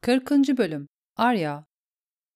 40. Bölüm Arya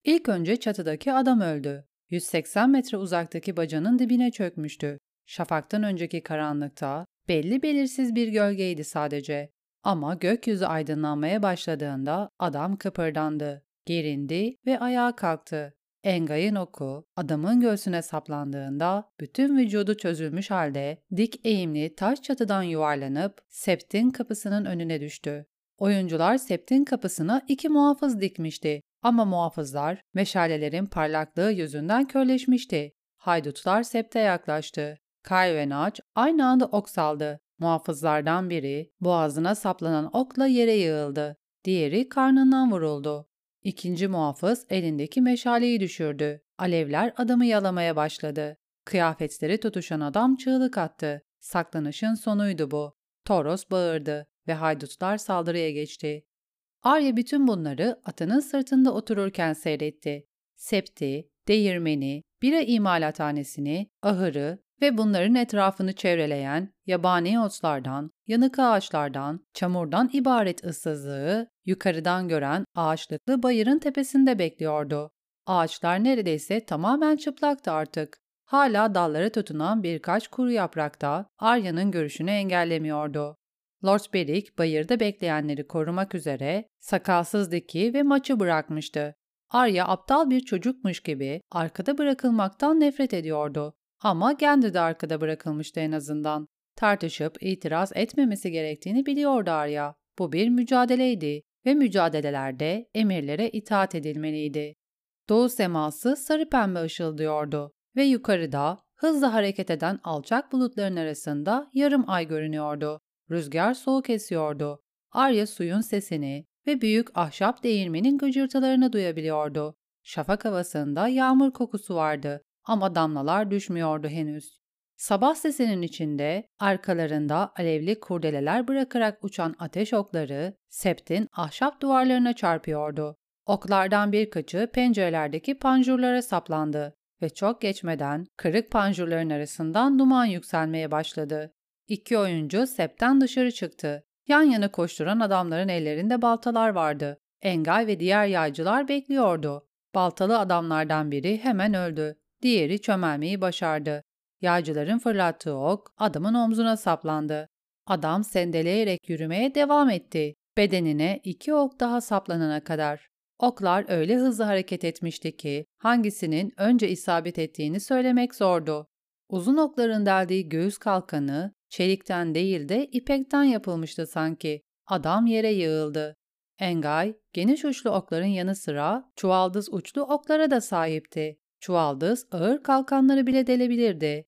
İlk önce çatıdaki adam öldü. 180 metre uzaktaki bacanın dibine çökmüştü. Şafaktan önceki karanlıkta belli belirsiz bir gölgeydi sadece. Ama gökyüzü aydınlanmaya başladığında adam kıpırdandı, gerindi ve ayağa kalktı. Engay'ın oku adamın göğsüne saplandığında bütün vücudu çözülmüş halde dik eğimli taş çatıdan yuvarlanıp septin kapısının önüne düştü. Oyuncular septin kapısına iki muhafız dikmişti ama muhafızlar meşalelerin parlaklığı yüzünden körleşmişti. Haydutlar septe yaklaştı. Kyle ve Naç aynı anda ok saldı. Muhafızlardan biri boğazına saplanan okla yere yığıldı. Diğeri karnından vuruldu. İkinci muhafız elindeki meşaleyi düşürdü. Alevler adamı yalamaya başladı. Kıyafetleri tutuşan adam çığlık attı. Saklanışın sonuydu bu. Toros bağırdı ve haydutlar saldırıya geçti. Arya bütün bunları atının sırtında otururken seyretti. Septi, değirmeni, bira imalathanesini, ahırı ve bunların etrafını çevreleyen yabani otlardan, yanık ağaçlardan, çamurdan ibaret ıssızlığı yukarıdan gören ağaçlıklı bayırın tepesinde bekliyordu. Ağaçlar neredeyse tamamen çıplaktı artık. Hala dallara tutunan birkaç kuru yaprakta Arya'nın görüşünü engellemiyordu. Lord Beric bayırda bekleyenleri korumak üzere sakalsız Dick'i ve maçı bırakmıştı. Arya aptal bir çocukmuş gibi arkada bırakılmaktan nefret ediyordu. Ama Gendry de arkada bırakılmıştı en azından. Tartışıp itiraz etmemesi gerektiğini biliyordu Arya. Bu bir mücadeleydi ve mücadelelerde emirlere itaat edilmeliydi. Doğu seması sarı pembe ışıldıyordu ve yukarıda hızla hareket eden alçak bulutların arasında yarım ay görünüyordu. Rüzgar soğuk esiyordu. Arya suyun sesini ve büyük ahşap değirmenin gıcırtılarını duyabiliyordu. Şafak havasında yağmur kokusu vardı ama damlalar düşmüyordu henüz. Sabah sesinin içinde arkalarında alevli kurdeleler bırakarak uçan ateş okları septin ahşap duvarlarına çarpıyordu. Oklardan birkaçı pencerelerdeki panjurlara saplandı ve çok geçmeden kırık panjurların arasından duman yükselmeye başladı. İki oyuncu septen dışarı çıktı. Yan yana koşturan adamların ellerinde baltalar vardı. Engay ve diğer yaycılar bekliyordu. Baltalı adamlardan biri hemen öldü. Diğeri çömelmeyi başardı. Yaycıların fırlattığı ok adamın omzuna saplandı. Adam sendeleyerek yürümeye devam etti. Bedenine iki ok daha saplanana kadar. Oklar öyle hızlı hareket etmişti ki hangisinin önce isabet ettiğini söylemek zordu. Uzun okların deldiği göğüs kalkanı çelikten değil de ipekten yapılmıştı sanki. Adam yere yığıldı. Engay, geniş uçlu okların yanı sıra çuvaldız uçlu oklara da sahipti. Çuvaldız ağır kalkanları bile delebilirdi.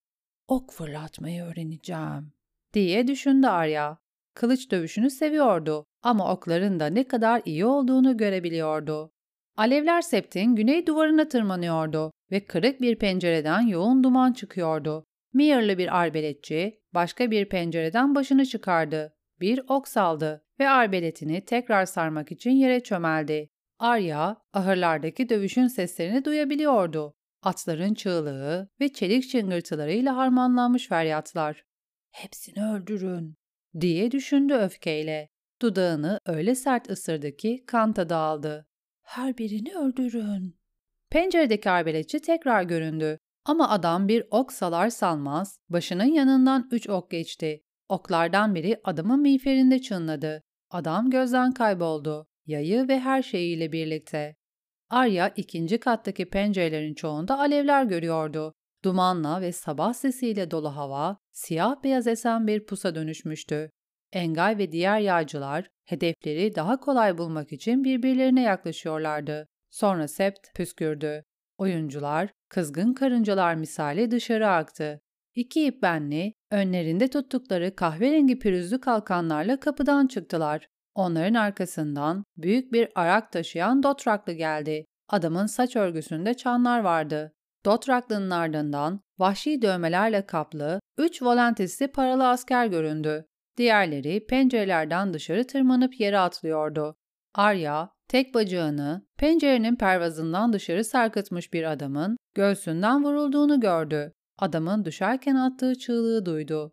Ok fırlatmayı öğreneceğim, diye düşündü Arya. Kılıç dövüşünü seviyordu ama okların da ne kadar iyi olduğunu görebiliyordu. Alevler septin güney duvarına tırmanıyordu ve kırık bir pencereden yoğun duman çıkıyordu. Miyerli bir arbeletçi başka bir pencereden başını çıkardı. Bir ok saldı ve arbeletini tekrar sarmak için yere çömeldi. Arya, ahırlardaki dövüşün seslerini duyabiliyordu. Atların çığlığı ve çelik çıngırtılarıyla harmanlanmış feryatlar. ''Hepsini öldürün.'' diye düşündü öfkeyle. Dudağını öyle sert ısırdı ki kan tadı aldı. ''Her birini öldürün.'' Penceredeki arbeletçi tekrar göründü. Ama adam bir ok salar salmaz, başının yanından üç ok geçti. Oklardan biri adamın miğferinde çınladı. Adam gözden kayboldu. Yayı ve her şeyiyle birlikte. Arya ikinci kattaki pencerelerin çoğunda alevler görüyordu. Dumanla ve sabah sesiyle dolu hava, siyah beyaz esen bir pusa dönüşmüştü. Engay ve diğer yağcılar hedefleri daha kolay bulmak için birbirlerine yaklaşıyorlardı. Sonra Sept püskürdü. Oyuncular kızgın karıncalar misali dışarı aktı. İki ip benli, önlerinde tuttukları kahverengi pürüzlü kalkanlarla kapıdan çıktılar. Onların arkasından büyük bir arak taşıyan Dotraklı geldi. Adamın saç örgüsünde çanlar vardı. Dotraklının ardından vahşi dövmelerle kaplı üç volantisli paralı asker göründü. Diğerleri pencerelerden dışarı tırmanıp yere atlıyordu. Arya, tek bacağını pencerenin pervazından dışarı sarkıtmış bir adamın göğsünden vurulduğunu gördü. Adamın düşerken attığı çığlığı duydu.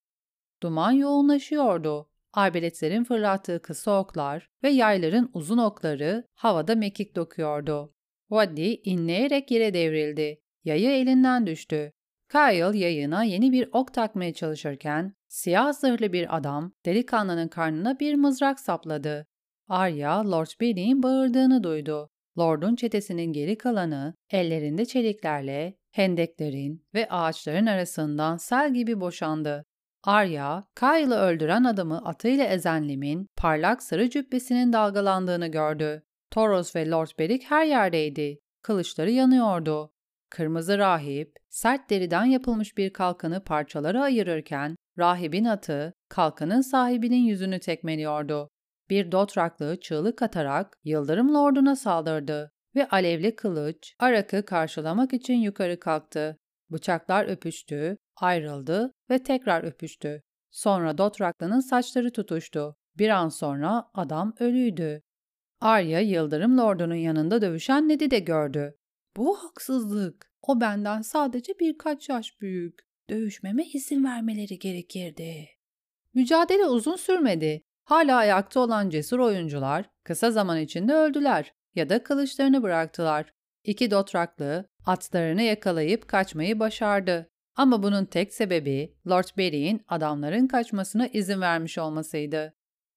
Duman yoğunlaşıyordu. Arbeletlerin fırlattığı kısa oklar ve yayların uzun okları havada mekik dokuyordu. Waddy inleyerek yere devrildi. Yayı elinden düştü. Kyle yayına yeni bir ok takmaya çalışırken siyah zırhlı bir adam delikanlının karnına bir mızrak sapladı. Arya, Lord Benny'in bağırdığını duydu. Lord'un çetesinin geri kalanı ellerinde çeliklerle hendeklerin ve ağaçların arasından sel gibi boşandı. Arya, Kyle'ı öldüren adamı atıyla ezen Lim'in parlak sarı cübbesinin dalgalandığını gördü. Toros ve Lord Beric her yerdeydi. Kılıçları yanıyordu. Kırmızı rahip, sert deriden yapılmış bir kalkanı parçalara ayırırken, rahibin atı, kalkanın sahibinin yüzünü tekmeliyordu. Bir dotraklı çığlık atarak Yıldırım Lord'una saldırdı ve alevli kılıç Arak'ı karşılamak için yukarı kalktı. Bıçaklar öpüştü, ayrıldı ve tekrar öpüştü. Sonra Dothraklı'nın saçları tutuştu. Bir an sonra adam ölüydü. Arya, Yıldırım Lord'unun yanında dövüşen Ned'i de gördü. Bu haksızlık. O benden sadece birkaç yaş büyük. Dövüşmeme izin vermeleri gerekirdi. Mücadele uzun sürmedi. Hala ayakta olan cesur oyuncular kısa zaman içinde öldüler ya da kılıçlarını bıraktılar. İki dotraklı atlarını yakalayıp kaçmayı başardı. Ama bunun tek sebebi Lord Barry'in adamların kaçmasına izin vermiş olmasıydı.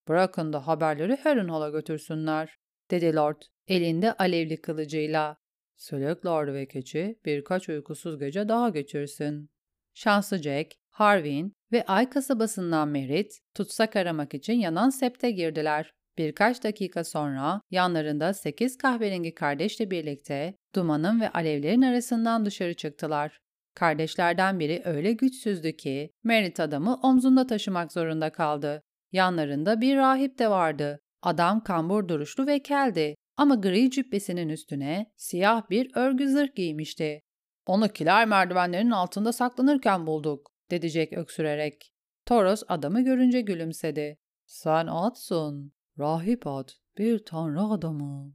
Bırakın da haberleri Harrenhal'a götürsünler, dedi Lord, elinde alevli kılıcıyla. Sülük Lord ve keçi birkaç uykusuz gece daha geçirsin. Şanslı Jack, Harvin ve Ay kasabasından Merit, tutsak aramak için yanan septe girdiler. Birkaç dakika sonra yanlarında sekiz kahverengi kardeşle birlikte dumanın ve alevlerin arasından dışarı çıktılar. Kardeşlerden biri öyle güçsüzdü ki Merit adamı omzunda taşımak zorunda kaldı. Yanlarında bir rahip de vardı. Adam kambur duruşlu ve keldi ama gri cübbesinin üstüne siyah bir örgü zırh giymişti. Onu kiler merdivenlerin altında saklanırken bulduk, dedi Jack öksürerek. Toros adamı görünce gülümsedi. Sen atsın, rahip at, bir tanrı adamı.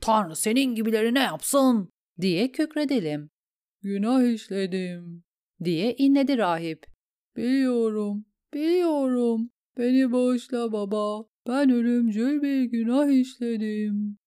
Tanrı senin gibileri ne yapsın? diye kükredelim. Günah işledim, diye inledi rahip. Biliyorum, biliyorum. Beni bağışla baba. Ben ölümcül bir günah işledim.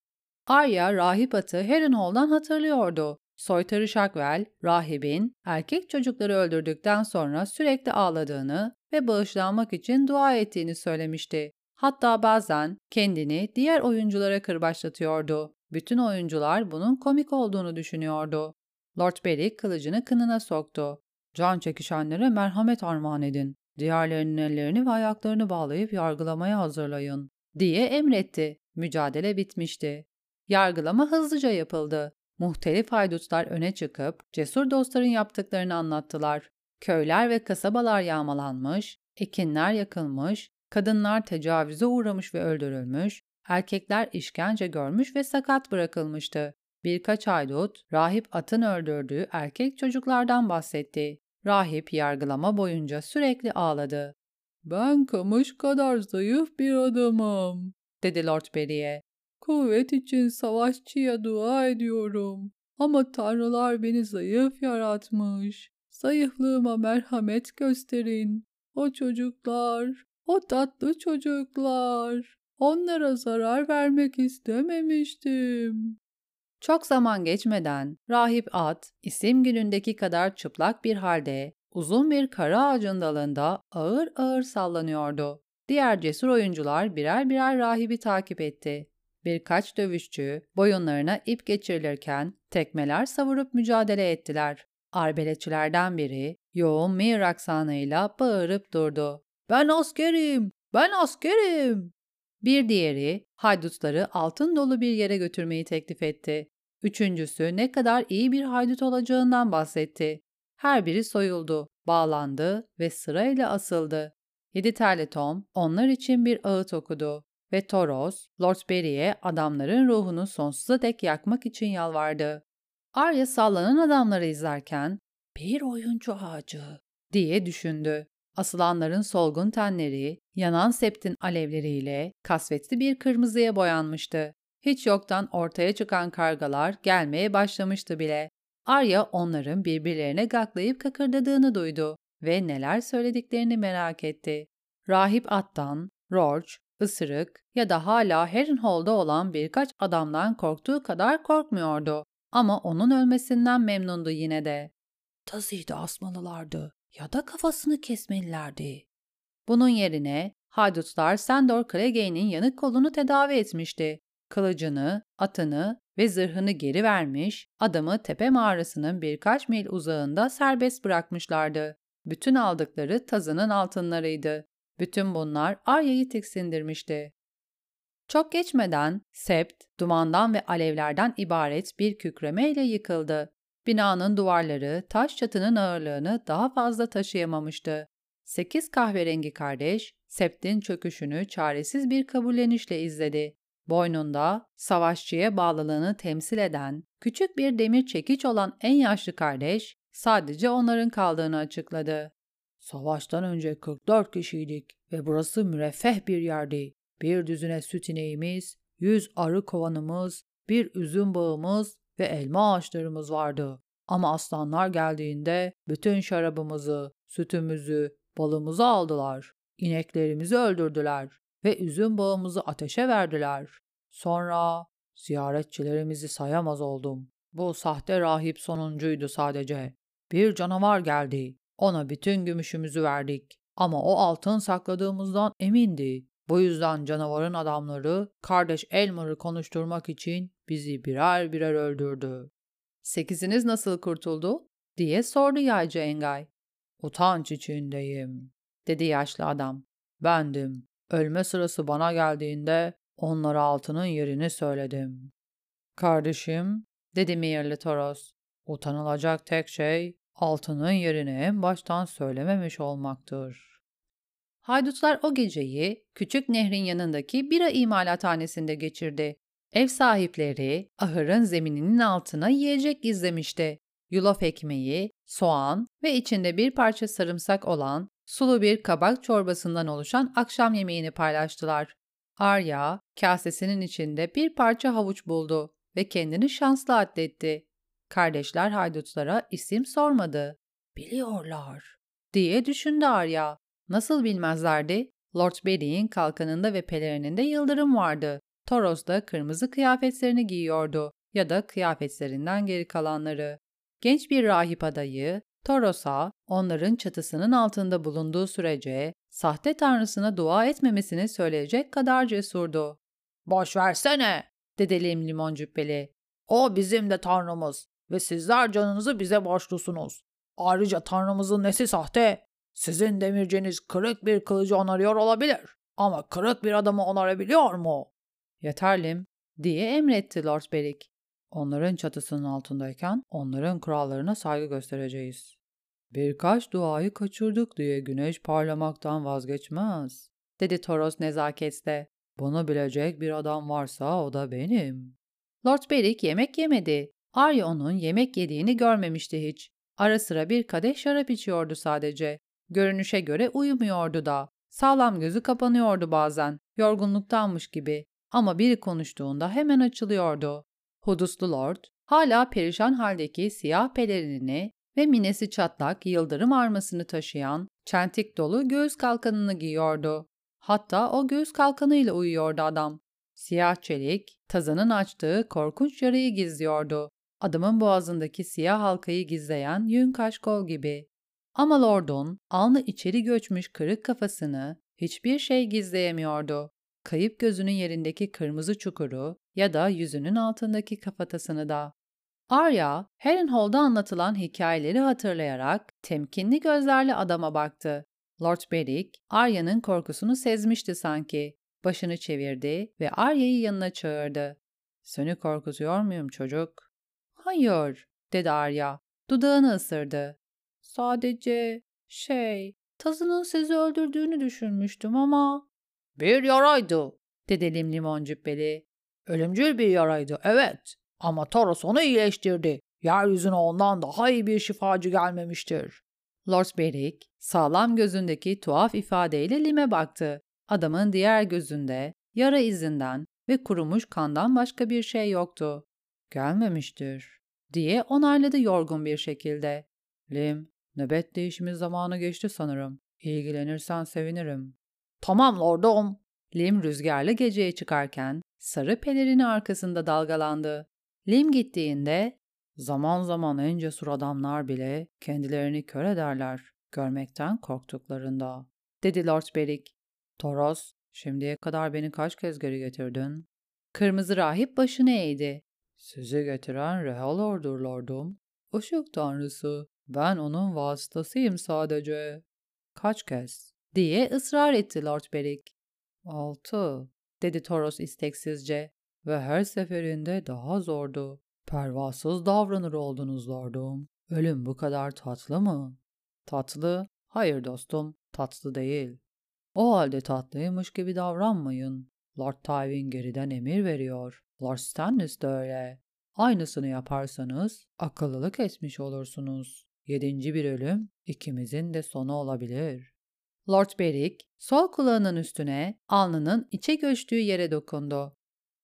Arya rahip atı Harrenhal'dan hatırlıyordu. Soytarı Shackwell, rahibin erkek çocukları öldürdükten sonra sürekli ağladığını ve bağışlanmak için dua ettiğini söylemişti. Hatta bazen kendini diğer oyunculara kırbaçlatıyordu. Bütün oyuncular bunun komik olduğunu düşünüyordu. Lord Beric kılıcını kınına soktu. Can çekişenlere merhamet armağan edin. Diğerlerinin ellerini ve ayaklarını bağlayıp yargılamaya hazırlayın, diye emretti. Mücadele bitmişti. Yargılama hızlıca yapıldı. Muhtelif haydutlar öne çıkıp cesur dostların yaptıklarını anlattılar. Köyler ve kasabalar yağmalanmış, ekinler yakılmış, kadınlar tecavüze uğramış ve öldürülmüş, erkekler işkence görmüş ve sakat bırakılmıştı. Birkaç haydut, rahip atın öldürdüğü erkek çocuklardan bahsetti. Rahip yargılama boyunca sürekli ağladı. Ben kamış kadar zayıf bir adamım, dedi Lord Berry'e. Kuvvet için savaşçıya dua ediyorum. Ama tanrılar beni zayıf yaratmış. Zayıflığıma merhamet gösterin. O çocuklar, o tatlı çocuklar. Onlara zarar vermek istememiştim. Çok zaman geçmeden rahip at isim günündeki kadar çıplak bir halde uzun bir kara ağacın dalında ağır ağır sallanıyordu. Diğer cesur oyuncular birer birer rahibi takip etti. Birkaç dövüşçü boyunlarına ip geçirilirken tekmeler savurup mücadele ettiler. Arbeletçilerden biri yoğun mir aksanıyla bağırıp durdu. Ben askerim! Ben askerim! Bir diğeri haydutları altın dolu bir yere götürmeyi teklif etti. Üçüncüsü ne kadar iyi bir haydut olacağından bahsetti. Her biri soyuldu, bağlandı ve sırayla asıldı. Yedi terli Tom onlar için bir ağıt okudu ve Toros, Lord Barry'e adamların ruhunu sonsuza dek yakmak için yalvardı. Arya sallanan adamları izlerken bir oyuncu ağacı diye düşündü. Asılanların solgun tenleri, yanan septin alevleriyle kasvetli bir kırmızıya boyanmıştı. Hiç yoktan ortaya çıkan kargalar gelmeye başlamıştı bile. Arya onların birbirlerine gaklayıp kakırdadığını duydu ve neler söylediklerini merak etti. Rahip attan, Roach, ısırık ya da hala Harrenhal'da olan birkaç adamdan korktuğu kadar korkmuyordu. Ama onun ölmesinden memnundu yine de. Tazıyı da asmalılardı ya da kafasını kesmelilerdi. Bunun yerine haydutlar Sandor Clegane'in yanık kolunu tedavi etmişti. Kılıcını, atını ve zırhını geri vermiş, adamı tepe mağarasının birkaç mil uzağında serbest bırakmışlardı. Bütün aldıkları tazının altınlarıydı. Bütün bunlar Arya'yı tiksindirmişti. Çok geçmeden sept, dumandan ve alevlerden ibaret bir kükremeyle yıkıldı. Binanın duvarları taş çatının ağırlığını daha fazla taşıyamamıştı. Sekiz kahverengi kardeş, septin çöküşünü çaresiz bir kabullenişle izledi. Boynunda savaşçıya bağlılığını temsil eden küçük bir demir çekiç olan en yaşlı kardeş sadece onların kaldığını açıkladı. Savaştan önce 44 kişiydik ve burası müreffeh bir yerdi. Bir düzine süt ineğimiz, yüz arı kovanımız, bir üzüm bağımız ve elma ağaçlarımız vardı. Ama aslanlar geldiğinde bütün şarabımızı, sütümüzü, balımızı aldılar. İneklerimizi öldürdüler ve üzüm bağımızı ateşe verdiler. Sonra ziyaretçilerimizi sayamaz oldum. Bu sahte rahip sonuncuydu sadece. Bir canavar geldi. Ona bütün gümüşümüzü verdik. Ama o altın sakladığımızdan emindi. Bu yüzden canavarın adamları kardeş Elmer'ı konuşturmak için bizi birer birer öldürdü. Sekiziniz nasıl kurtuldu? diye sordu yaycı Engay. Utanç içindeyim, dedi yaşlı adam. Bendim. Ölme sırası bana geldiğinde onlara altının yerini söyledim. Kardeşim, dedi Miyerli Toros. Utanılacak tek şey altının yerini en baştan söylememiş olmaktır. Haydutlar o geceyi küçük nehrin yanındaki bira imalathanesinde geçirdi. Ev sahipleri ahırın zemininin altına yiyecek gizlemişti. Yulaf ekmeği, soğan ve içinde bir parça sarımsak olan sulu bir kabak çorbasından oluşan akşam yemeğini paylaştılar. Arya, kasesinin içinde bir parça havuç buldu ve kendini şanslı addetti. Kardeşler haydutlara isim sormadı. Biliyorlar, diye düşündü Arya. Nasıl bilmezlerdi? Lord Barry'in kalkanında ve pelerininde yıldırım vardı. Toros da kırmızı kıyafetlerini giyiyordu ya da kıyafetlerinden geri kalanları. Genç bir rahip adayı, Toros'a onların çatısının altında bulunduğu sürece sahte tanrısına dua etmemesini söyleyecek kadar cesurdu. ''Boş versene!'' dedi lim limon cübbeli. ''O bizim de tanrımız ve sizler canınızı bize borçlusunuz. Ayrıca tanrımızın nesi sahte? Sizin demirciniz kırık bir kılıcı onarıyor olabilir ama kırık bir adamı onarabiliyor mu? Yeterlim diye emretti Lord Beric. Onların çatısının altındayken onların kurallarına saygı göstereceğiz. Birkaç duayı kaçırdık diye güneş parlamaktan vazgeçmez, dedi Toros nezaketle. Bunu bilecek bir adam varsa o da benim. Lord Beric yemek yemedi. Arya onun yemek yediğini görmemişti hiç. Ara sıra bir kadeh şarap içiyordu sadece. Görünüşe göre uyumuyordu da. Sağlam gözü kapanıyordu bazen, yorgunluktanmış gibi. Ama biri konuştuğunda hemen açılıyordu. Huduslu Lord, hala perişan haldeki siyah pelerinini ve minesi çatlak yıldırım armasını taşıyan çentik dolu göğüs kalkanını giyiyordu. Hatta o göğüs kalkanıyla uyuyordu adam. Siyah çelik, tazanın açtığı korkunç yarayı gizliyordu. Adamın boğazındaki siyah halkayı gizleyen yün kaşkol gibi. Ama Lord'un alnı içeri göçmüş kırık kafasını hiçbir şey gizleyemiyordu. Kayıp gözünün yerindeki kırmızı çukuru ya da yüzünün altındaki kafatasını da. Arya, Harrenhal'da anlatılan hikayeleri hatırlayarak temkinli gözlerle adama baktı. Lord Beric, Arya'nın korkusunu sezmişti sanki. Başını çevirdi ve Arya'yı yanına çağırdı. Seni korkutuyor muyum çocuk? Hayır, dedi Arya. Dudağını ısırdı. Sadece şey, tazının sizi öldürdüğünü düşünmüştüm ama... Bir yaraydı, dedi lim cübbeli. Ölümcül bir yaraydı, evet. Ama Toros onu iyileştirdi. Yeryüzüne ondan daha iyi bir şifacı gelmemiştir. Lord Beric, sağlam gözündeki tuhaf ifadeyle Lim'e baktı. Adamın diğer gözünde yara izinden ve kurumuş kandan başka bir şey yoktu. Gelmemiştir, diye onayladı yorgun bir şekilde. Lim, Nöbet değişimi zamanı geçti sanırım. İlgilenirsen sevinirim. Tamam lordum. Lim rüzgarlı geceye çıkarken sarı pelerini arkasında dalgalandı. Lim gittiğinde zaman zaman en cesur adamlar bile kendilerini kör ederler görmekten korktuklarında, dedi Lord Beric. Toros, şimdiye kadar beni kaç kez geri getirdin? Kırmızı rahip başını eğdi. Sizi getiren Rehalor'dur lordum. Işık tanrısı. Ben onun vasıtasıyım sadece. Kaç kez? diye ısrar etti Lord Beric. Altı, dedi Toros isteksizce ve her seferinde daha zordu. Pervasız davranır oldunuz lordum. Ölüm bu kadar tatlı mı? Tatlı? Hayır dostum, tatlı değil. O halde tatlıymış gibi davranmayın. Lord Tywin geriden emir veriyor. Lord Stannis de öyle. Aynısını yaparsanız akıllılık etmiş olursunuz. Yedinci bir ölüm ikimizin de sonu olabilir. Lord Beric sol kulağının üstüne alnının içe göçtüğü yere dokundu.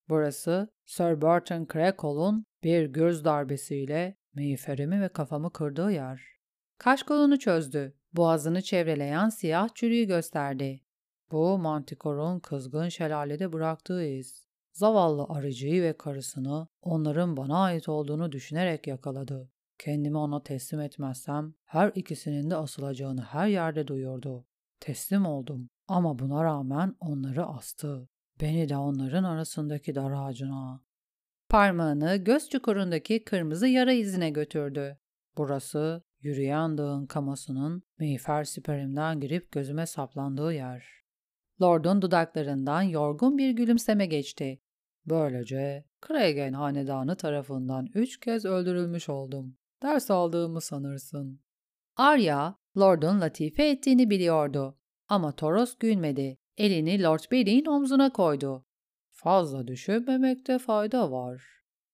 Burası Sir Barton Crackle'un bir göz darbesiyle miğferimi ve kafamı kırdığı yer. Kaş kolunu çözdü. Boğazını çevreleyen siyah çürüğü gösterdi. Bu Manticore'un kızgın şelalede bıraktığı iz. Zavallı arıcıyı ve karısını onların bana ait olduğunu düşünerek yakaladı. Kendimi ona teslim etmezsem her ikisinin de asılacağını her yerde duyurdu. Teslim oldum ama buna rağmen onları astı. Beni de onların arasındaki dar ağacına. Parmağını göz çukurundaki kırmızı yara izine götürdü. Burası yürüyen dağın kamasının miğfer siperimden girip gözüme saplandığı yer. Lord'un dudaklarından yorgun bir gülümseme geçti. Böylece Craigen hanedanı tarafından üç kez öldürülmüş oldum. Ders aldığımı sanırsın. Arya, Lord'un latife ettiğini biliyordu. Ama Toros gülmedi. Elini Lord Berry'in omzuna koydu. Fazla düşünmemekte fayda var.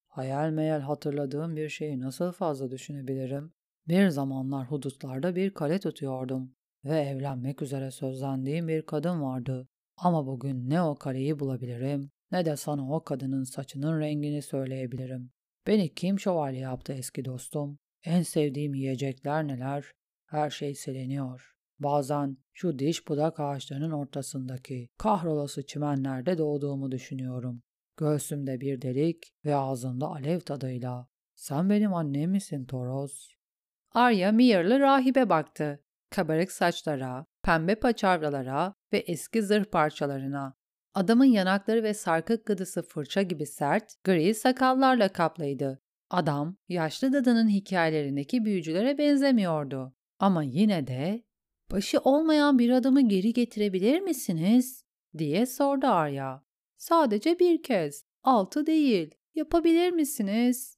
Hayal meyal hatırladığım bir şeyi nasıl fazla düşünebilirim? Bir zamanlar hudutlarda bir kale tutuyordum ve evlenmek üzere sözlendiğim bir kadın vardı. Ama bugün ne o kaleyi bulabilirim ne de sana o kadının saçının rengini söyleyebilirim. Beni kim şövalye yaptı eski dostum? En sevdiğim yiyecekler neler? Her şey siliniyor. Bazen şu diş budak ağaçlarının ortasındaki kahrolası çimenlerde doğduğumu düşünüyorum. Göğsümde bir delik ve ağzımda alev tadıyla. Sen benim annem misin Toros? Arya Mear'lı rahibe baktı. Kabarık saçlara, pembe paçavralara ve eski zırh parçalarına. Adamın yanakları ve sarkık gıdısı fırça gibi sert, gri sakallarla kaplıydı. Adam, yaşlı dadının hikayelerindeki büyücülere benzemiyordu. Ama yine de Başı olmayan bir adamı geri getirebilir misiniz? diye sordu Arya. Sadece bir kez, altı değil. Yapabilir misiniz?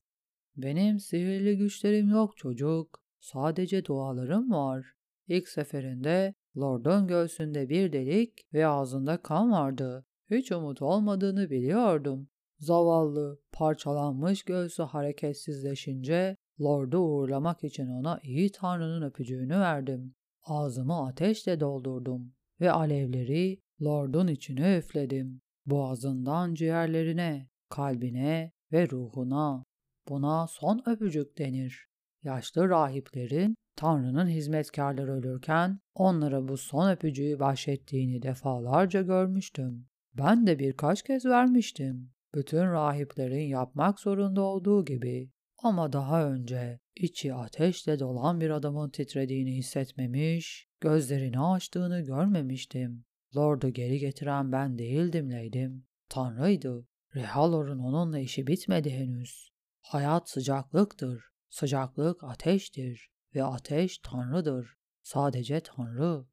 Benim sihirli güçlerim yok çocuk. Sadece dualarım var. İlk seferinde Lord'un göğsünde bir delik ve ağzında kan vardı. Hiç umut olmadığını biliyordum. Zavallı, parçalanmış göğsü hareketsizleşince Lord'u uğurlamak için ona iyi Tanrı'nın öpücüğünü verdim. Ağzımı ateşle doldurdum ve alevleri Lord'un içine üfledim. Boğazından ciğerlerine, kalbine ve ruhuna. Buna son öpücük denir. Yaşlı rahiplerin Tanrı'nın hizmetkarları ölürken onlara bu son öpücüğü bahşettiğini defalarca görmüştüm. Ben de birkaç kez vermiştim. Bütün rahiplerin yapmak zorunda olduğu gibi. Ama daha önce içi ateşle dolan bir adamın titrediğini hissetmemiş, gözlerini açtığını görmemiştim. Lord'u geri getiren ben değildim Leydim. Tanrıydı. Rehalor'un onunla işi bitmedi henüz. Hayat sıcaklıktır. Sıcaklık ateştir ve ateş Tanrı'dır. Sadece Tanrı.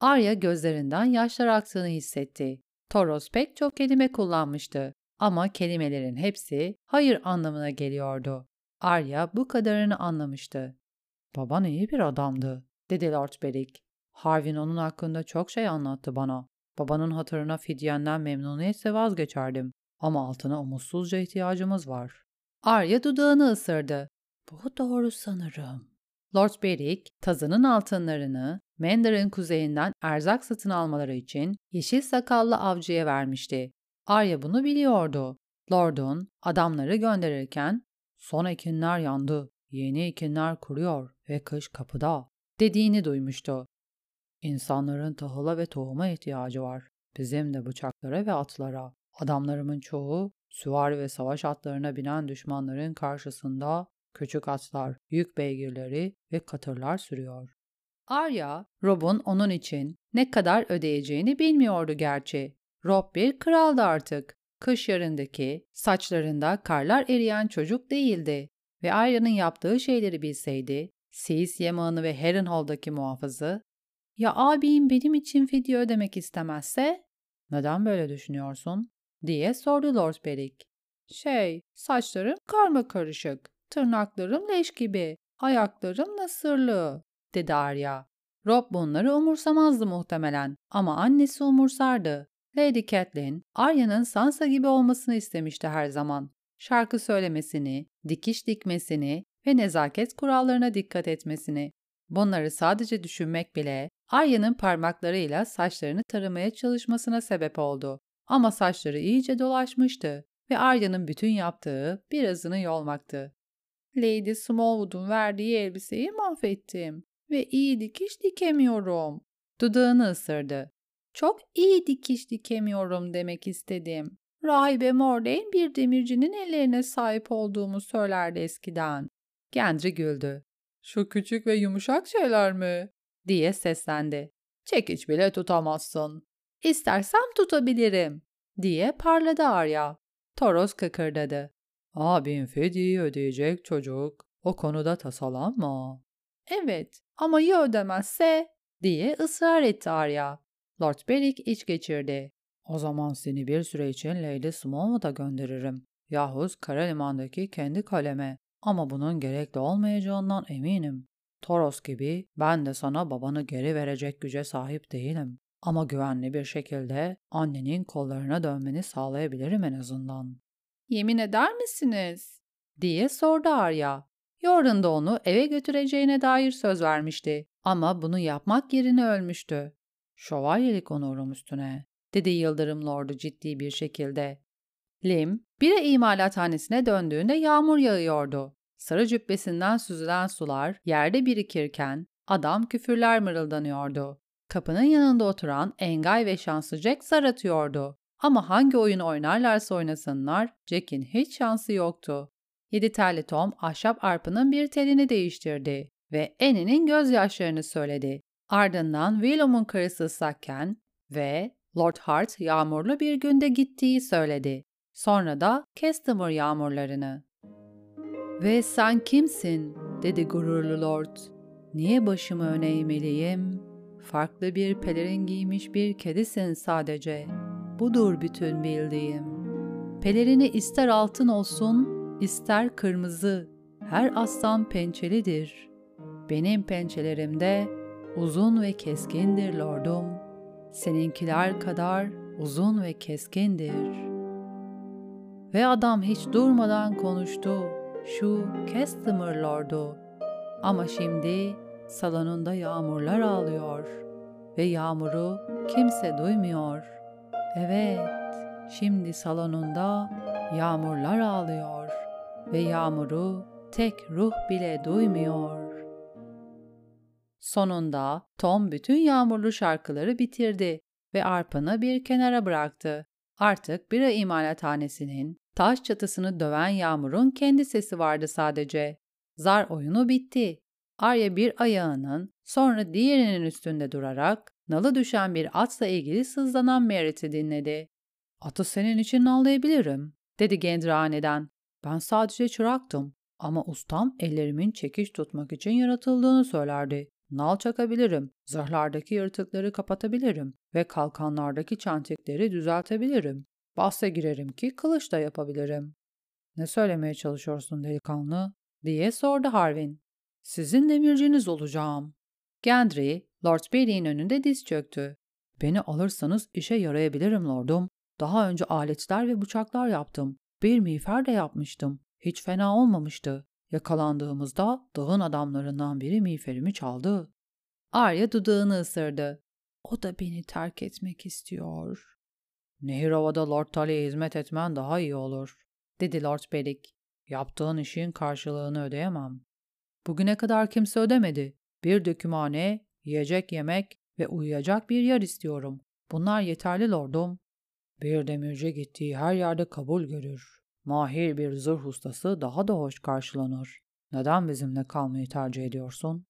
Arya gözlerinden yaşlar aktığını hissetti. Toros pek çok kelime kullanmıştı ama kelimelerin hepsi hayır anlamına geliyordu. Arya bu kadarını anlamıştı. Baban iyi bir adamdı, dedi Lord Beric. Harvin onun hakkında çok şey anlattı bana. Babanın hatırına fidyenden memnuniyetle vazgeçerdim. Ama altına umutsuzca ihtiyacımız var. Arya dudağını ısırdı. Bu doğru sanırım. Lord Beric, tazının altınlarını Mandarin kuzeyinden erzak satın almaları için yeşil sakallı avcıya vermişti. Arya bunu biliyordu. Lord'un adamları gönderirken son ekinler yandı, yeni ekinler kuruyor ve kış kapıda dediğini duymuştu. İnsanların tahıla ve tohuma ihtiyacı var. Bizim de bıçaklara ve atlara. Adamlarımın çoğu süvari ve savaş atlarına binen düşmanların karşısında küçük atlar, yük beygirleri ve katırlar sürüyor. Arya, Rob'un onun için ne kadar ödeyeceğini bilmiyordu gerçi. Rob bir kraldı artık. Kış yarındaki, saçlarında karlar eriyen çocuk değildi ve Arya'nın yaptığı şeyleri bilseydi, Sis yamağını ve Harrenhal'daki muhafızı, ya abim benim için fidye ödemek istemezse? Neden böyle düşünüyorsun? diye sordu Lord Beric. Şey, saçlarım karma karışık, tırnaklarım leş gibi, ayaklarım nasırlı, dedi Arya. Rob bunları umursamazdı muhtemelen ama annesi umursardı. Lady Catelyn, Arya'nın Sansa gibi olmasını istemişti her zaman. Şarkı söylemesini, dikiş dikmesini ve nezaket kurallarına dikkat etmesini. Bunları sadece düşünmek bile Arya'nın parmaklarıyla saçlarını taramaya çalışmasına sebep oldu. Ama saçları iyice dolaşmıştı ve Arya'nın bütün yaptığı birazını yolmaktı. Lady Smallwood'un verdiği elbiseyi mahvettim ve iyi dikiş dikemiyorum. Dudağını ısırdı. Çok iyi dikiş dikemiyorum demek istedim. Rahibe Mordain bir demircinin ellerine sahip olduğumu söylerdi eskiden. Gendry güldü. Şu küçük ve yumuşak şeyler mi? diye seslendi. Çekiç bile tutamazsın. İstersem tutabilirim diye parladı Arya. Toros kıkırdadı. Abin Fedi'yi ödeyecek çocuk. O konuda tasalanma. Evet ama ya ödemezse diye ısrar etti Arya. Lord Beric iç geçirdi. O zaman seni bir süre için Lady Smallwood'a gönderirim. Yahut Kara Liman'daki kendi kaleme. Ama bunun gerekli olmayacağından eminim. Toros gibi ben de sana babanı geri verecek güce sahip değilim. Ama güvenli bir şekilde annenin kollarına dönmeni sağlayabilirim en azından. Yemin eder misiniz? diye sordu Arya. Yorun da onu eve götüreceğine dair söz vermişti. Ama bunu yapmak yerine ölmüştü. Şövalyelik onurum üstüne, dedi Yıldırım Lordu ciddi bir şekilde. Lim, bira imalathanesine döndüğünde yağmur yağıyordu. Sarı cübbesinden süzülen sular yerde birikirken adam küfürler mırıldanıyordu. Kapının yanında oturan Engay ve şanslı Jack zar atıyordu. Ama hangi oyun oynarlarsa oynasınlar Jack'in hiç şansı yoktu. Yedi terli Tom ahşap arpının bir telini değiştirdi ve Annie'nin gözyaşlarını söyledi. Ardından Willem'un karısı ıslakken ve Lord Hart yağmurlu bir günde gittiği söyledi. Sonra da Castamere yağmurlarını. Ve sen kimsin? dedi gururlu Lord. Niye başımı öne eğmeliyim? Farklı bir pelerin giymiş bir kedisin sadece. Budur bütün bildiğim. Pelerini ister altın olsun, ister kırmızı. Her aslan pençelidir. Benim pençelerimde uzun ve keskindir lordum. Seninkiler kadar uzun ve keskindir.'' Ve adam hiç durmadan konuştu. Şu Customer Lord'u. Ama şimdi salonunda yağmurlar ağlıyor. Ve yağmuru kimse duymuyor. Evet, şimdi salonunda yağmurlar ağlıyor. Ve yağmuru tek ruh bile duymuyor. Sonunda Tom bütün yağmurlu şarkıları bitirdi ve arpanı bir kenara bıraktı. Artık bira imalathanesinin Taş çatısını döven Yağmur'un kendi sesi vardı sadece. Zar oyunu bitti. Arya bir ayağının, sonra diğerinin üstünde durarak nalı düşen bir atla ilgili sızlanan Merit'i dinledi. Atı senin için nallayabilirim, dedi Gendry aniden. Ben sadece çıraktım ama ustam ellerimin çekiş tutmak için yaratıldığını söylerdi. Nal çakabilirim, zırhlardaki yırtıkları kapatabilirim ve kalkanlardaki çentikleri düzeltebilirim. Bahse girerim ki kılıç da yapabilirim. Ne söylemeye çalışıyorsun delikanlı? diye sordu Harvin. Sizin demirciniz olacağım. Gendry, Lord Barry'in önünde diz çöktü. Beni alırsanız işe yarayabilirim lordum. Daha önce aletler ve bıçaklar yaptım. Bir miğfer de yapmıştım. Hiç fena olmamıştı. Yakalandığımızda dağın adamlarından biri miğferimi çaldı. Arya dudağını ısırdı. O da beni terk etmek istiyor. Nehirova'da Lord Tully'e hizmet etmen daha iyi olur, dedi Lord Beric. Yaptığın işin karşılığını ödeyemem. Bugüne kadar kimse ödemedi. Bir dökümhane, yiyecek yemek ve uyuyacak bir yer istiyorum. Bunlar yeterli lordum. Bir demirci gittiği her yerde kabul görür. Mahir bir zırh ustası daha da hoş karşılanır. Neden bizimle kalmayı tercih ediyorsun?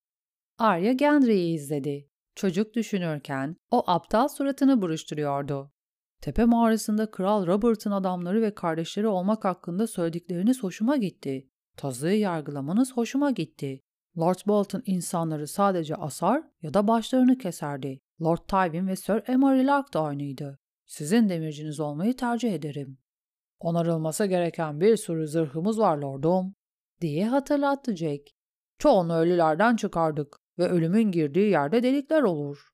Arya Gendry'i izledi. Çocuk düşünürken o aptal suratını buruşturuyordu. Tepe mağarasında Kral Robert'ın adamları ve kardeşleri olmak hakkında söyledikleriniz hoşuma gitti. Tazığı yargılamanız hoşuma gitti. Lord Bolton insanları sadece asar ya da başlarını keserdi. Lord Tywin ve Sir Emery Lark da aynıydı. Sizin demirciniz olmayı tercih ederim. Onarılması gereken bir sürü zırhımız var lordum, diye hatırlattı Jack. Çoğunu ölülerden çıkardık ve ölümün girdiği yerde delikler olur.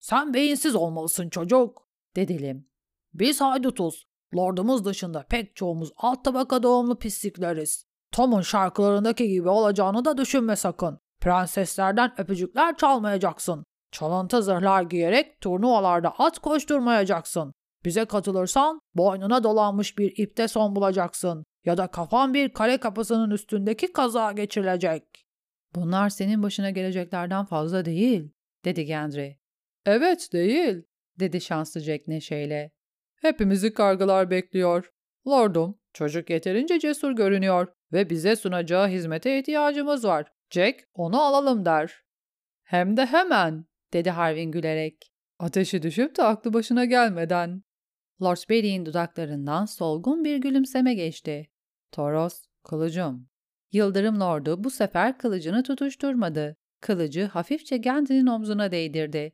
Sen beyinsiz olmalısın çocuk, dedi Lim. Biz haydutuz. Lordumuz dışında pek çoğumuz alt tabaka doğumlu pislikleriz. Tom'un şarkılarındaki gibi olacağını da düşünme sakın. Prenseslerden öpücükler çalmayacaksın. Çalıntı zırhlar giyerek turnuvalarda at koşturmayacaksın. Bize katılırsan boynuna dolanmış bir ipte son bulacaksın ya da kafan bir kale kapısının üstündeki kaza geçirilecek. Bunlar senin başına geleceklerden fazla değil, dedi Gendry. Evet değil, dedi şanslı Jack neşeyle. Hepimizi kargılar bekliyor. Lordum, çocuk yeterince cesur görünüyor ve bize sunacağı hizmete ihtiyacımız var. Jack, onu alalım der. Hem de hemen, dedi Harvin gülerek. Ateşi düşüp de aklı başına gelmeden. Lord Berry'in dudaklarından solgun bir gülümseme geçti. Toros, kılıcım. Yıldırım Lord'u bu sefer kılıcını tutuşturmadı. Kılıcı hafifçe Gendry'nin omzuna değdirdi.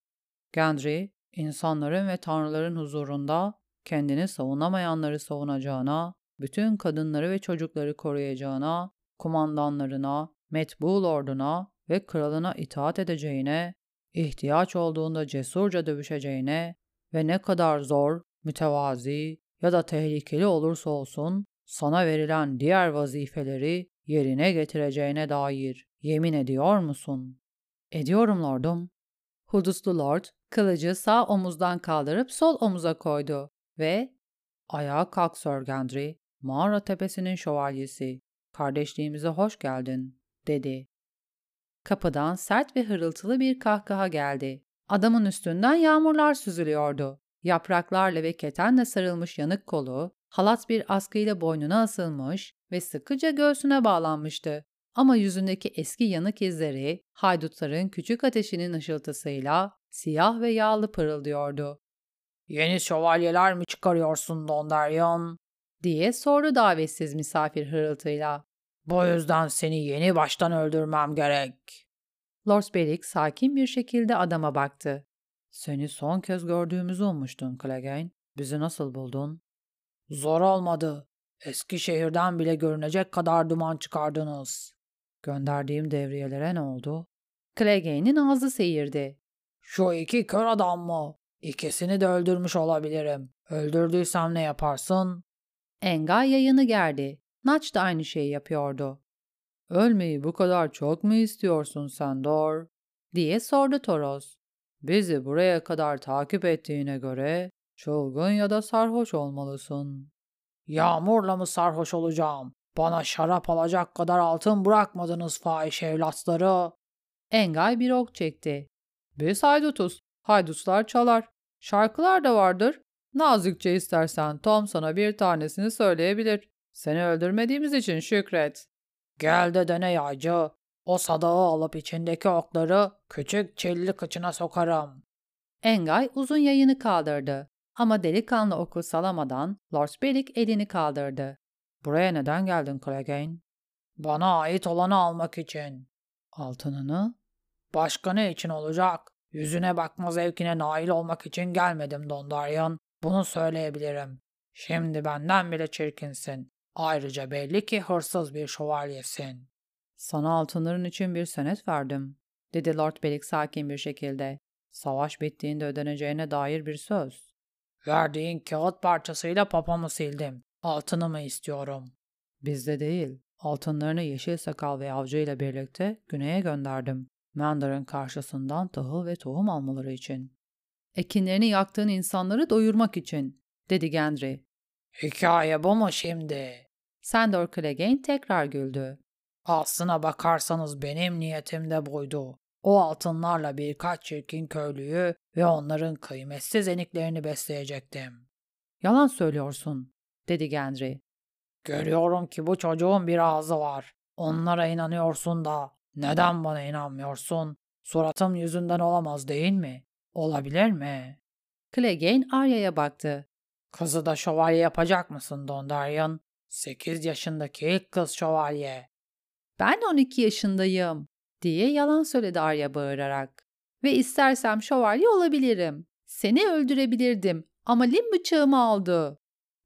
Gendry, insanların ve tanrıların huzurunda kendini savunamayanları savunacağına, bütün kadınları ve çocukları koruyacağına, kumandanlarına, metbu lorduna ve kralına itaat edeceğine, ihtiyaç olduğunda cesurca dövüşeceğine ve ne kadar zor, mütevazi ya da tehlikeli olursa olsun sana verilen diğer vazifeleri yerine getireceğine dair yemin ediyor musun? Ediyorum lordum. Huduslu lord kılıcı sağ omuzdan kaldırıp sol omuza koydu ve ''Ayağa kalk Sir Gendry, mağara tepesinin şövalyesi, kardeşliğimize hoş geldin.'' dedi. Kapıdan sert ve hırıltılı bir kahkaha geldi. Adamın üstünden yağmurlar süzülüyordu. Yapraklarla ve ketenle sarılmış yanık kolu, halat bir askıyla boynuna asılmış ve sıkıca göğsüne bağlanmıştı. Ama yüzündeki eski yanık izleri, haydutların küçük ateşinin ışıltısıyla siyah ve yağlı pırıldıyordu. ''Yeni şövalyeler mi çıkarıyorsun Dondarrion?'' Diye sordu davetsiz misafir hırıltıyla. ''Bu yüzden seni yeni baştan öldürmem gerek.'' Lord Beric sakin bir şekilde adama baktı. ''Seni son kez gördüğümüzü ummuştun Clegane. Bizi nasıl buldun?'' ''Zor olmadı. Eski şehirden bile görünecek kadar duman çıkardınız.'' Gönderdiğim devriyelere ne oldu? Clegane'in ağzı seyirdi. ''Şu iki kör adam mı? İkisini de öldürmüş olabilirim. Öldürdüysem ne yaparsın? Enga yayını gerdi. Naç da aynı şeyi yapıyordu. Ölmeyi bu kadar çok mu istiyorsun sen Dor? diye sordu Toros. Bizi buraya kadar takip ettiğine göre çılgın ya da sarhoş olmalısın. Yağmurla mı sarhoş olacağım? Bana şarap alacak kadar altın bırakmadınız fahiş evlatları. Engay bir ok çekti. Biz haydutuz. Haydutlar çalar. Şarkılar da vardır. Nazikçe istersen Tom sana bir tanesini söyleyebilir. Seni öldürmediğimiz için şükret. Gel de dene yaycı. O sadağı alıp içindeki okları küçük çelli kıçına sokarım. Engay uzun yayını kaldırdı. Ama delikanlı oku salamadan Lord Beric elini kaldırdı. Buraya neden geldin Clegane? Bana ait olanı almak için. Altınını? Başka ne için olacak? Yüzüne bakma zevkine nail olmak için gelmedim Dondarrion. Bunu söyleyebilirim. Şimdi benden bile çirkinsin. Ayrıca belli ki hırsız bir şövalyesin. Sana altınların için bir senet verdim, dedi Lord Beric sakin bir şekilde. Savaş bittiğinde ödeneceğine dair bir söz. Verdiğin kağıt parçasıyla papamı sildim. Altınımı istiyorum. Bizde değil. Altınlarını yeşil sakal ve avcı ile birlikte güneye gönderdim. Mandar'ın karşısından tahıl ve tohum almaları için. Ekinlerini yaktığın insanları doyurmak için, dedi Gendry. Hikaye bu mu şimdi? Sandor Clegane tekrar güldü. Aslına bakarsanız benim niyetim de buydu. O altınlarla birkaç çirkin köylüyü ve onların kıymetsiz eniklerini besleyecektim. Yalan söylüyorsun, dedi Gendry. Görüyorum ki bu çocuğun bir ağzı var. Onlara inanıyorsun da neden bana inanmıyorsun? Suratım yüzünden olamaz değil mi? Olabilir mi? Clegane Arya'ya baktı. Kızı da şövalye yapacak mısın Dondarrion? Sekiz yaşındaki ilk kız şövalye. Ben 12 yaşındayım diye yalan söyledi Arya bağırarak. Ve istersem şövalye olabilirim. Seni öldürebilirdim ama lim bıçağımı aldı.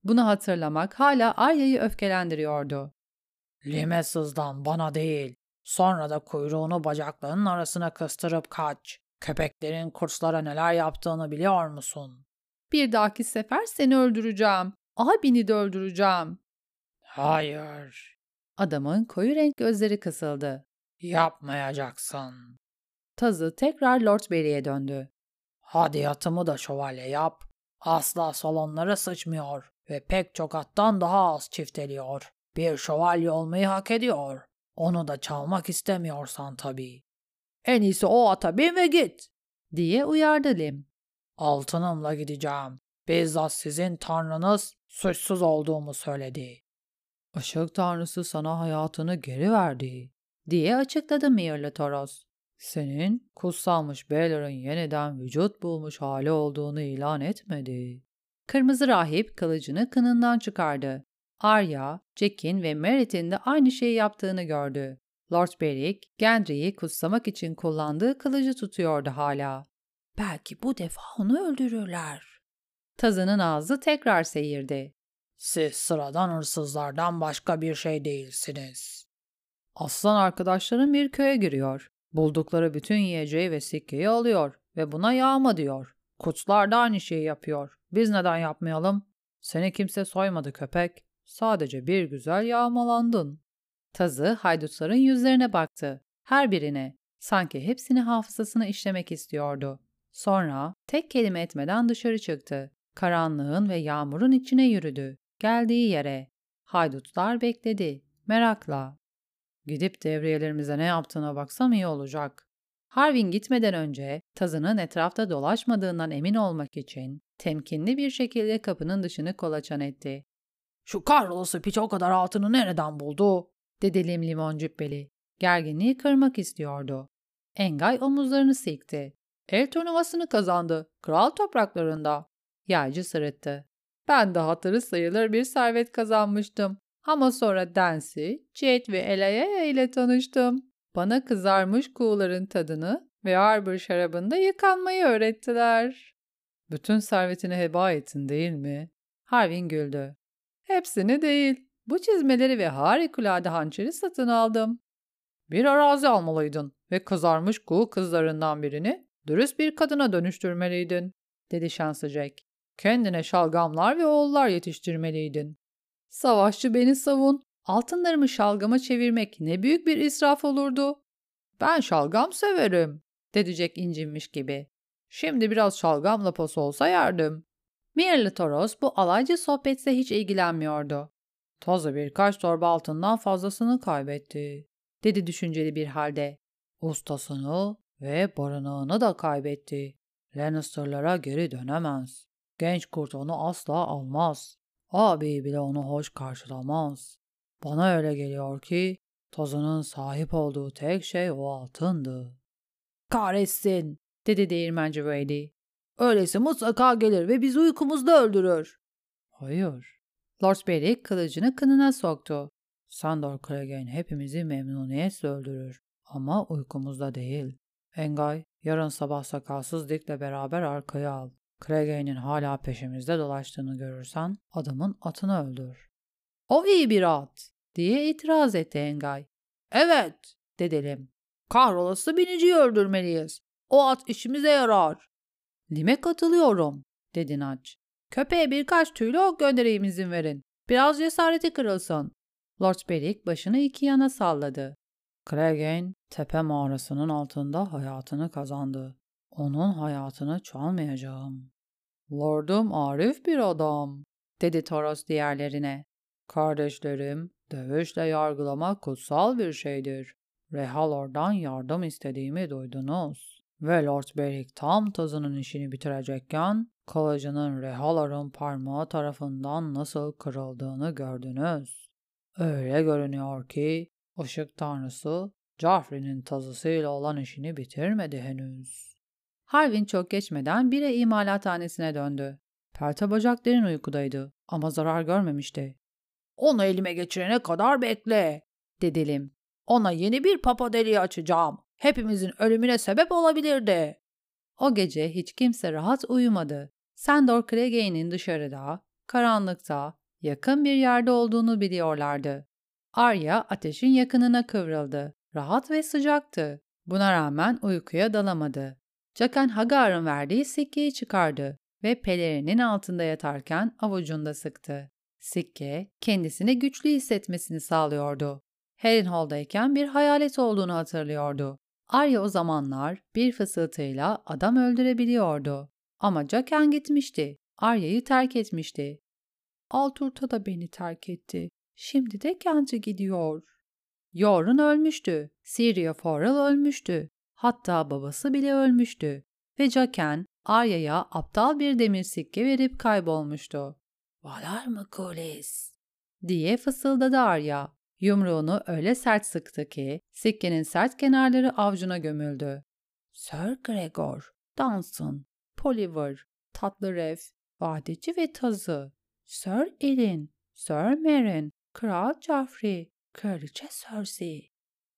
Bunu hatırlamak hala Arya'yı öfkelendiriyordu. Lime sızdan bana değil. Sonra da kuyruğunu bacaklarının arasına kıstırıp kaç. Köpeklerin kurslara neler yaptığını biliyor musun? Bir dahaki sefer seni öldüreceğim. Abini de öldüreceğim. Hayır. Adamın koyu renk gözleri kısıldı. Yapmayacaksın. Tazı tekrar Lord Barry'e döndü. Hadi yatımı da şövalye yap. Asla salonlara sıçmıyor ve pek çok attan daha az çifteliyor. Bir şövalye olmayı hak ediyor. Onu da çalmak istemiyorsan tabii. En iyisi o ata bin ve git, diye uyardı Lim. Altınımla gideceğim. Bizzat sizin tanrınız suçsuz olduğumu söyledi. Işık tanrısı sana hayatını geri verdi, diye açıkladı Mirli Toros. Senin kutsalmış Baylor'ın yeniden vücut bulmuş hali olduğunu ilan etmedi. Kırmızı rahip kılıcını kınından çıkardı. Arya, Jack'in ve Merit'in de aynı şeyi yaptığını gördü. Lord Beric, Gendry'i kutsamak için kullandığı kılıcı tutuyordu hala. Belki bu defa onu öldürürler. Tazının ağzı tekrar seyirdi. Siz sıradan hırsızlardan başka bir şey değilsiniz. Aslan arkadaşların bir köye giriyor. Buldukları bütün yiyeceği ve sikkeyi alıyor ve buna yağma diyor. Kutlar da aynı şeyi yapıyor. Biz neden yapmayalım? Seni kimse soymadı köpek. Sadece bir güzel yağmalandın. Tazı haydutların yüzlerine baktı. Her birine. Sanki hepsini hafızasına işlemek istiyordu. Sonra tek kelime etmeden dışarı çıktı. Karanlığın ve yağmurun içine yürüdü. Geldiği yere. Haydutlar bekledi. Merakla. Gidip devriyelerimize ne yaptığına baksam iyi olacak. Harvin gitmeden önce tazının etrafta dolaşmadığından emin olmak için temkinli bir şekilde kapının dışını kolaçan etti. Şu kahrolası piç o kadar altını nereden buldu? Dedi lim limon cübbeli. Gerginliği kırmak istiyordu. Engay omuzlarını silkti. El turnuvasını kazandı. Kral topraklarında. Yağcı sırıttı. Ben de hatırı sayılır bir servet kazanmıştım. Ama sonra Dancy, Jade ve Elaya ile tanıştım. Bana kızarmış kuğuların tadını ve Arbor şarabında yıkanmayı öğrettiler. Bütün servetini heba ettin değil mi? Harvin güldü. Hepsini değil. Bu çizmeleri ve harikulade hançeri satın aldım. Bir arazi almalıydın ve kızarmış kuğu kızlarından birini dürüst bir kadına dönüştürmeliydin, dedi şanslı Jack. Kendine şalgamlar ve oğullar yetiştirmeliydin. Savaşçı beni savun. Altınlarımı şalgama çevirmek ne büyük bir israf olurdu. Ben şalgam severim, dedi Jack incinmiş gibi. Şimdi biraz şalgam lapası olsa yerdim. Mirli Toros bu alaycı sohbetse hiç ilgilenmiyordu. Taze birkaç torba altından fazlasını kaybetti, dedi düşünceli bir halde. Ustasını ve barınağını da kaybetti. Lannister'lara geri dönemez. Genç kurt onu asla almaz. Abi bile onu hoş karşılamaz. Bana öyle geliyor ki Tozunun sahip olduğu tek şey o altındı. Kahretsin, dedi değirmenci Brady. Öyleyse mutlaka gelir ve bizi uykumuzda öldürür. Hayır. Lord Barry kılıcını kınına soktu. Sandor Clegane hepimizi memnuniyetle öldürür. Ama uykumuzda değil. Engay, yarın sabah sakalsız Dick'le beraber arkaya al. Clegane'in hala peşimizde dolaştığını görürsen adamın atını öldür. O iyi bir at, diye itiraz etti Engay. Evet, dedelim. Kahrolası biniciyi öldürmeliyiz. O at işimize yarar. Lime katılıyorum, dedi Naç. Köpeğe birkaç tüylü göndereyim izin verin. Biraz cesareti kırılsın. Lord Beric başını iki yana salladı. Clegane, tepe mağarasının altında hayatını kazandı. Onun hayatını çalmayacağım. Lordum arif bir adam, dedi Toros diğerlerine. Kardeşlerim, dövüşle yargılamak kutsal bir şeydir. Rehalor'dan yardım istediğimi duydunuz. Ve Lord Beric tam tazının işini bitirecekken kılıcının Rehalor'un parmağı tarafından nasıl kırıldığını gördünüz. Öyle görünüyor ki ışık tanrısı Joffrey'nin tazısıyla olan işini bitirmedi henüz. Harvin çok geçmeden bire imalathanesine döndü. Perte bacak derin uykudaydı ama zarar görmemişti. Onu elime geçirene kadar bekle, dedilim. Ona yeni bir papa deliği açacağım. Hepimizin ölümüne sebep olabilirdi. O gece hiç kimse rahat uyumadı. Sandor Clegane'in dışarıda, karanlıkta, yakın bir yerde olduğunu biliyorlardı. Arya ateşin yakınına kıvrıldı. Rahat ve sıcaktı. Buna rağmen uykuya dalamadı. Jakan Hagar'ın verdiği sikkeyi çıkardı ve pelerinin altında yatarken avucunda sıktı. Sikke kendisini güçlü hissetmesini sağlıyordu. Harrenhal'dayken bir hayalet olduğunu hatırlıyordu. Arya o zamanlar bir fısıltıyla adam öldürebiliyordu. Ama Jaken gitmişti. Arya'yı terk etmişti. Alturta da beni terk etti. Şimdi de Genci gidiyor. Yorun ölmüştü. Syria Forel ölmüştü. Hatta babası bile ölmüştü. Ve Jaken Arya'ya aptal bir demir sikke verip kaybolmuştu. Valar mı Kulis? diye fısıldadı Arya. Yumruğunu öyle sert sıktı ki sikkenin sert kenarları avcuna gömüldü. Sir Gregor, Danson, Poliver, Tatlı Ref, Vadeci ve Tazı, Sir Elin, Sir Meryn, Kral Joffrey, Kraliçe Cersei.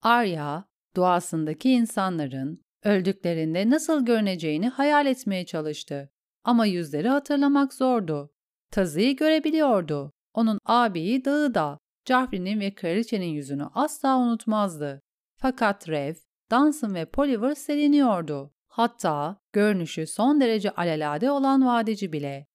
Arya, doğasındaki insanların öldüklerinde nasıl görüneceğini hayal etmeye çalıştı. Ama yüzleri hatırlamak zordu. Tazı'yı görebiliyordu. Onun abiyi dağı da, Joffrey'nin ve kraliçenin yüzünü asla unutmazdı. Fakat Rev, Danson ve Poliver seliniyordu. Hatta görünüşü son derece alelade olan vadeci bile.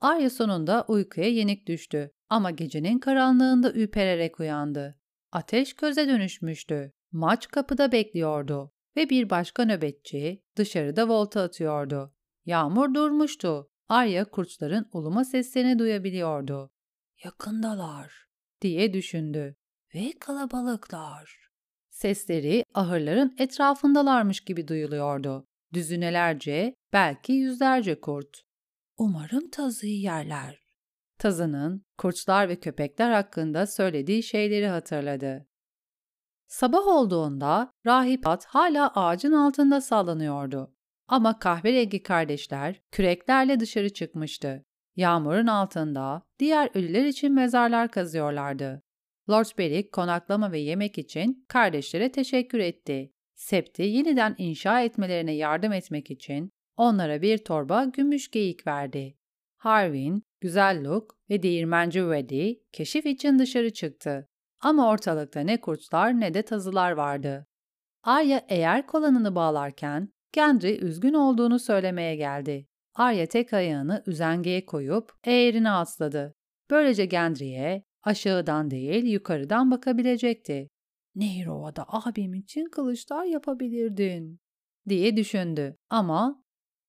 Arya sonunda uykuya yenik düştü ama gecenin karanlığında ürpererek uyandı. Ateş köze dönüşmüştü. Maç kapıda bekliyordu ve bir başka nöbetçi dışarıda volta atıyordu. Yağmur durmuştu. Arya kurtların uluma seslerini duyabiliyordu. Yakındalar diye düşündü. Ve kalabalıklar. Sesleri ahırların etrafındalarmış gibi duyuluyordu. Düzinelerce, belki yüzlerce kurt. Umarım tazıyı yerler. Tazının kurtlar ve köpekler hakkında söylediği şeyleri hatırladı. Sabah olduğunda rahipat hala ağacın altında sallanıyordu. Ama kahverengi kardeşler küreklerle dışarı çıkmıştı. Yağmurun altında diğer ölüler için mezarlar kazıyorlardı. Lord Beric konaklama ve yemek için kardeşlere teşekkür etti. Septi yeniden inşa etmelerine yardım etmek için onlara bir torba gümüş geyik verdi. Harwin, Güzel Luke ve değirmenci Weddy keşif için dışarı çıktı. Ama ortalıkta ne kurtlar ne de tazılar vardı. Arya eğer kolanını bağlarken Gendry üzgün olduğunu söylemeye geldi. Arya tek ayağını üzengeye koyup eğerine atladı. Böylece Gendry'e aşağıdan değil yukarıdan bakabilecekti. Nehrova'da abim için kılıçlar yapabilirdin diye düşündü ama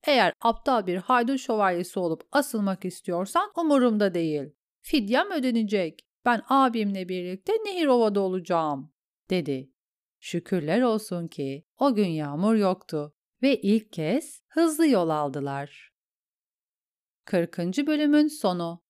eğer aptal bir haydut şövalyesi olup asılmak istiyorsan umurumda değil. Fidyem ödenecek. Ben abimle birlikte Nehirova'da olacağım, dedi. Şükürler olsun ki o gün yağmur yoktu ve ilk kez hızlı yol aldılar. 40. bölümün sonu